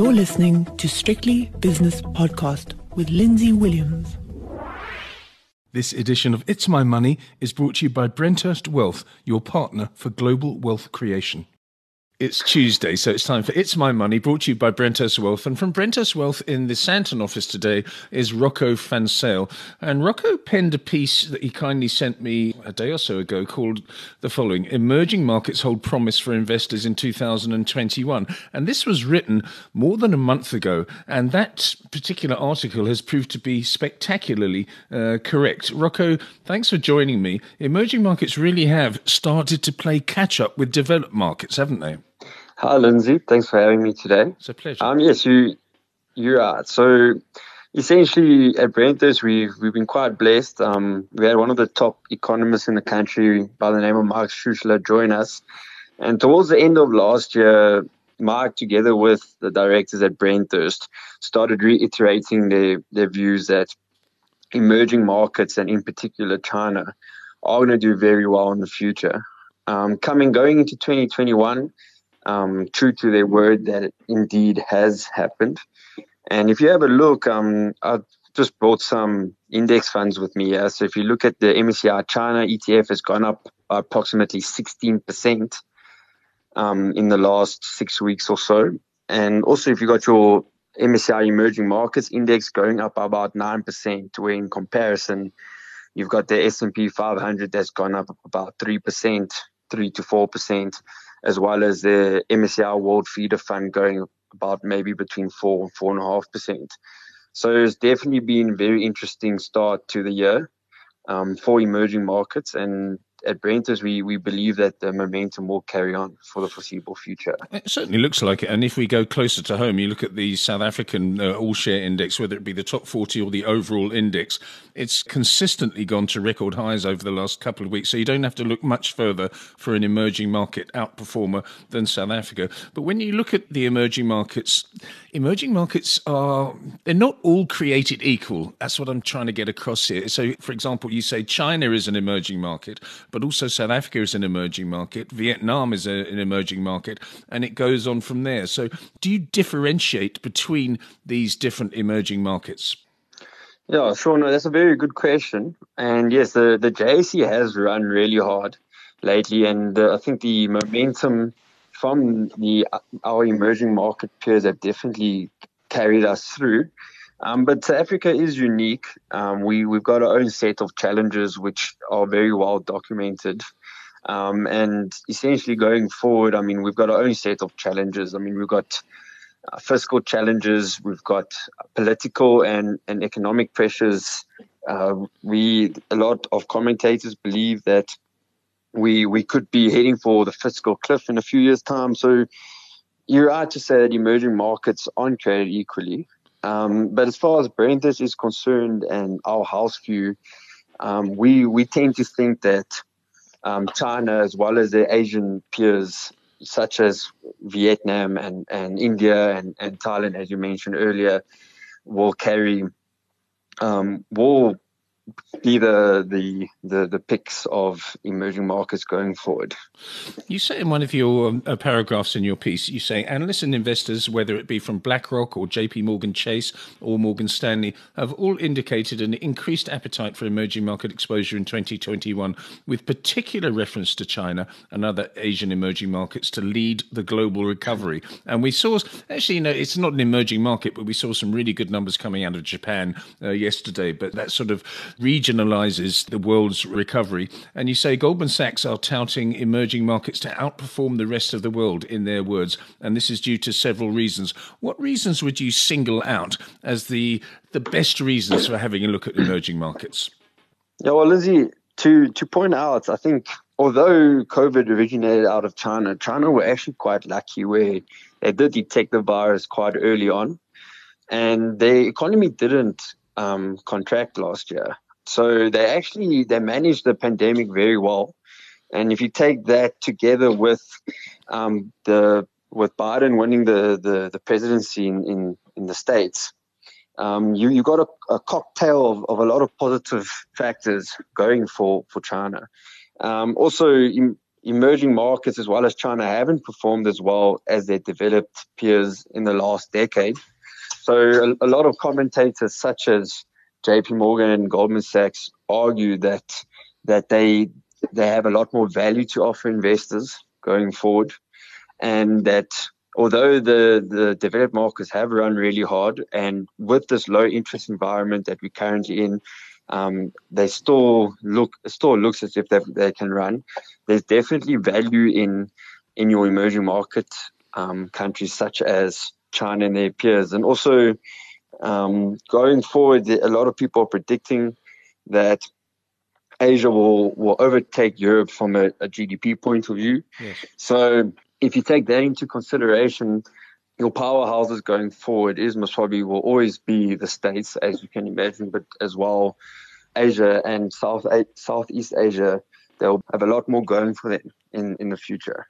You're listening to Strictly Business Podcast with Lindsay Williams. This edition of It's My Money is brought to you by Brenthurst Wealth, your partner for global wealth creation. It's Tuesday, so it's time for It's My Money, brought to you by Brenthurst Wealth. And from Brenthurst Wealth in the Sandton office today is Rocco Fansale. And Rocco penned a piece that he kindly sent me a day or so ago called the following Emerging Markets Hold Promise for Investors in 2021. And this was written more than a month ago. And that particular article has proved to be spectacularly uh, correct. Rocco, thanks for joining me. Emerging markets really have started to play catch up with developed markets, haven't they? Hi, Lindsay. Thanks for having me today. It's a pleasure. Um, yes, you you're. So essentially at Brenthurst, we've we've been quite blessed. Um, we had one of the top economists in the country by the name of Mark Schuessler join us, and towards the end of last year, Mark, together with the directors at Brenthurst, started reiterating their their views that emerging markets and in particular China are going to do very well in the future. Um, coming going into 2021 um, true to their word that it indeed has happened. And if you have a look, um, I've just brought some index funds with me here. So if you look at the MSCI China ETF, has gone up approximately 16% um, in the last six weeks or so. And also, if you got your MSCI Emerging Markets Index going up about 9%, where in comparison, you've got the S&P 500 that's gone up about 3%, 3 to 4% as well as the MSCI World Feeder Fund going about maybe between four and four and a half percent. So it's definitely been a very interesting start to the year um, for emerging markets, and at Brenthurst, we, we believe that the momentum will carry on for the foreseeable future. It certainly looks like it. And if we go closer to home, you look at the South African uh, all share index, whether it be the top 40 or the overall index, it's consistently gone to record highs over the last couple of weeks. So you don't have to look much further for an emerging market outperformer than South Africa. But when you look at the emerging markets, emerging markets are, they're not all created equal. That's what I'm trying to get across here. So, for example, you say China is an emerging market, but also South Africa is an emerging market, Vietnam is a, an emerging market, and it goes on from there. So, do you differentiate between these different emerging markets? Yeah. No, that's a very good question. And yes, the, the JSE has run really hard lately, and uh, I think the momentum from the our emerging market peers have definitely carried us through. Um, but South Africa is unique. Um, we, we've got our own set of challenges which are very well documented. Um, and essentially going forward, I mean, we've got our own set of challenges. I mean, we've got uh, fiscal challenges, we've got political and, and economic pressures. Uh, we, a lot of commentators believe that we, we could be heading for the fiscal cliff in a few years' time. So you're right to say that emerging markets aren't created equally. Um, but as far as Brenthurst is concerned and our house view, um, we we tend to think that um, China, as well as the Asian peers such as Vietnam and, and India and, and Thailand, as you mentioned earlier, will carry um, will be the, the the the picks of emerging markets going forward. You say in one of your um, uh, paragraphs in your piece, you say analysts and investors, whether it be from BlackRock or J.P. Morgan Chase or Morgan Stanley, have all indicated an increased appetite for emerging market exposure in 2021, with particular reference to China and other Asian emerging markets to lead the global recovery. And we saw, actually, you know, it's not an emerging market, but we saw some really good numbers coming out of Japan uh, yesterday. But that sort of regionalizes the world's recovery. And you say Goldman Sachs are touting emerging markets to outperform the rest of the world, in their words. And this is due to several reasons. What reasons would you single out as the, the best reasons for having a look at emerging markets? Yeah, well, Lizzie, to, to point out, I think although COVID originated out of China, China were actually quite lucky where they did detect the virus quite early on. And the economy didn't um, contract last year. So they actually they managed the pandemic very well. And if you take that together with um, the with Biden winning the the, the presidency in, in, in the states, um, you you got a, a cocktail of, of, a lot of positive factors going for for China. Um, also, emerging markets as well as China haven't performed as well as their developed peers in the last decade. So a, a lot of commentators such as JP Morgan and Goldman Sachs argue that that they they have a lot more value to offer investors going forward and that although the, the developed markets have run really hard and with this low interest environment that we're currently in, um, they still look still looks as if they, they can run. There's definitely value in in your emerging market um, countries such as China and their peers, and also um, going forward, a lot of people are predicting that Asia will will overtake Europe from a, a GDP point of view. Yes. So if you take that into consideration, your powerhouses going forward is most probably will always be the states, as you can imagine, but as well Asia and South Southeast Asia, they'll have a lot more going for them in, in the future.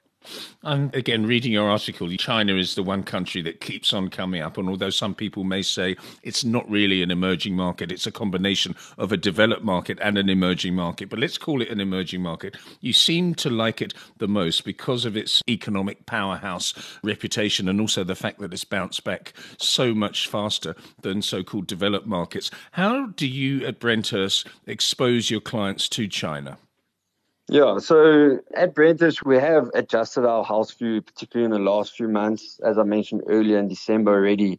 I'm again reading your article. China is the one country that keeps on coming up, and although some people may say it's not really an emerging market, it's a combination of a developed market and an emerging market. But let's call it an emerging market. You seem to like it the most because of its economic powerhouse reputation, and also the fact that it's bounced back so much faster than so-called developed markets. How do you at Brenthurst expose your clients to China? Yeah, so at Brenthurst, we have adjusted our house view, particularly in the last few months. As I mentioned earlier in December already,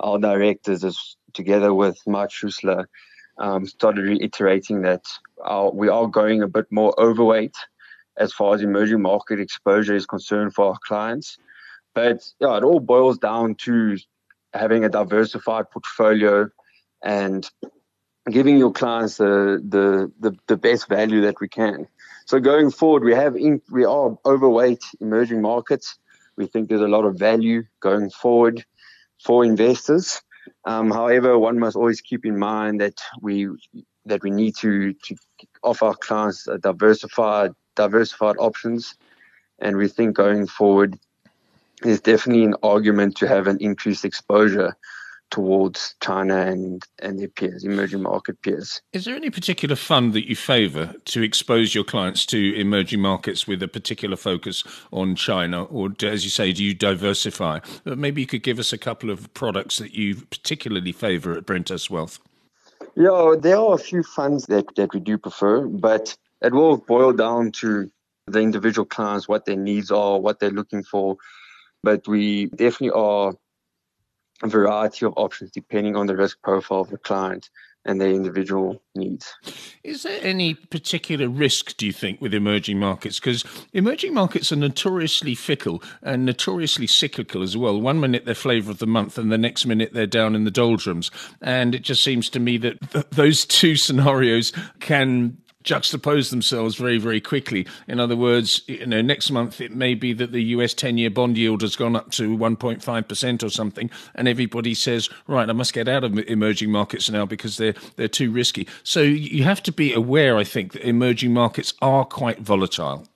our directors, is, together with Mark Schusler, um, started reiterating that our, we are going a bit more overweight as far as emerging market exposure is concerned for our clients. But yeah, it all boils down to having a diversified portfolio and giving your clients the, the, the, the best value that we can. So going forward, we have in, we are overweight emerging markets. We think there's a lot of value going forward for investors. Um, however, one must always keep in mind that we that we need to to offer our clients diversified diversified options, and we think going forward, there's definitely an argument to have an increased exposure towards China and, and their peers, emerging market peers. Is there any particular fund that you favour to expose your clients to emerging markets with a particular focus on China? Or, as you say, do you diversify? Maybe you could give us a couple of products that you particularly favour at Brenthurst Wealth. Yeah, there are a few funds that, that we do prefer, but it will boil down to the individual clients, what their needs are, what they're looking for. But we definitely are variety of options depending on the risk profile of the client and their individual needs. Is there any particular risk, do you think, with emerging markets? Because emerging markets are notoriously fickle and notoriously cyclical as well. One minute they're flavour of the month, and the next minute they're down in the doldrums. And it just seems to me that th- those two scenarios can juxtapose themselves very, very quickly. In other words, you know, next month it may be that the US 10 year bond yield has gone up to 1.5% or something, and everybody says, right, I must get out of emerging markets now because they're, they're too risky. So you have to be aware, I think, that emerging markets are quite volatile.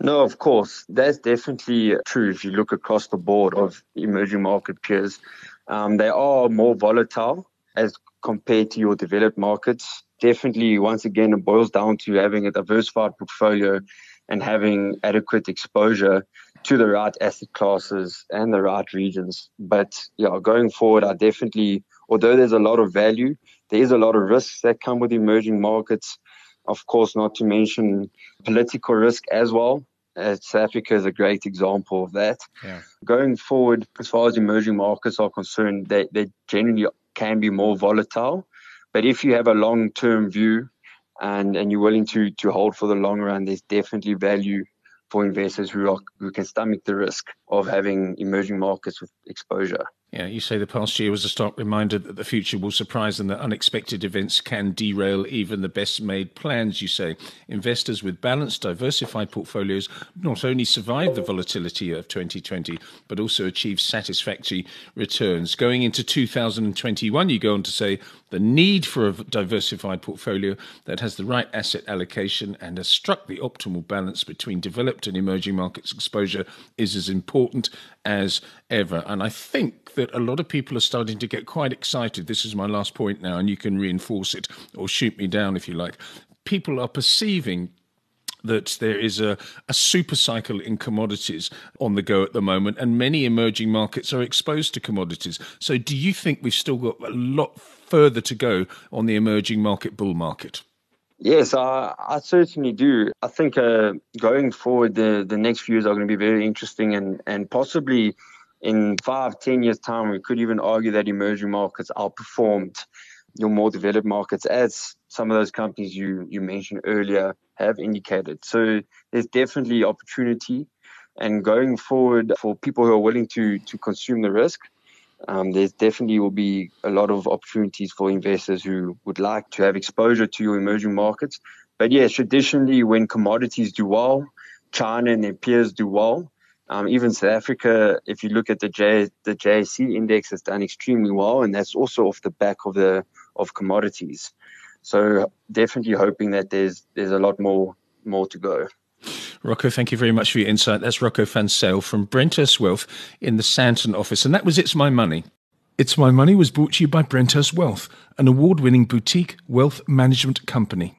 No, of course. That's definitely true if you look across the board of emerging market peers. Um, they are more volatile as compared to your developed markets definitely, once again, it boils down to having a diversified portfolio and having adequate exposure to the right asset classes and the right regions. But yeah, going forward, I definitely, although there's a lot of value, there is a lot of risks that come with emerging markets. Of course, not to mention political risk as well. Uh, South Africa is a great example of that. Yeah. Going forward, as far as emerging markets are concerned, they, they generally can be more volatile. But if you have a long term view and, and you're willing to, to hold for the long run, there's definitely value for investors who, are, who can stomach the risk of having emerging markets with exposure. Yeah, you say the past year was a stark reminder that the future will surprise and that unexpected events can derail even the best made plans, you say. Investors with balanced, diversified portfolios not only survive the volatility of 2020, but also achieve satisfactory returns. Going into 2021, you go on to say the need for a diversified portfolio that has the right asset allocation and has struck the optimal balance between developed and emerging markets exposure is as important as ever. And I think that a lot of people are starting to get quite excited. This is my last point now, and you can reinforce it or shoot me down if you like. People are perceiving that there is a, a super cycle in commodities on the go at the moment, and many emerging markets are exposed to commodities. So, do you think we've still got a lot further to go on the emerging market bull market? Yes, I, I certainly do. I think uh, going forward, the, the next few years are going to be very interesting and, and possibly in five, ten years' time, we could even argue that emerging markets outperformed your more developed markets, as some of those companies you, you mentioned earlier have indicated. So there's definitely opportunity. And going forward, for people who are willing to to consume the risk, um, there's definitely will be a lot of opportunities for investors who would like to have exposure to your emerging markets. But yes, traditionally, when commodities do well, China and their peers do well. Um, even South Africa, if you look at the J, the JSE index, has done extremely well, and that's also off the back of the of commodities. So definitely hoping that there's there's a lot more more to go. Rocco, thank you very much for your insight. That's Rocco Zyl from Brenthurst Wealth in the Sandton office. And that was It's My Money. It's My Money was brought to you by Brenthurst Wealth, an award winning boutique wealth management company.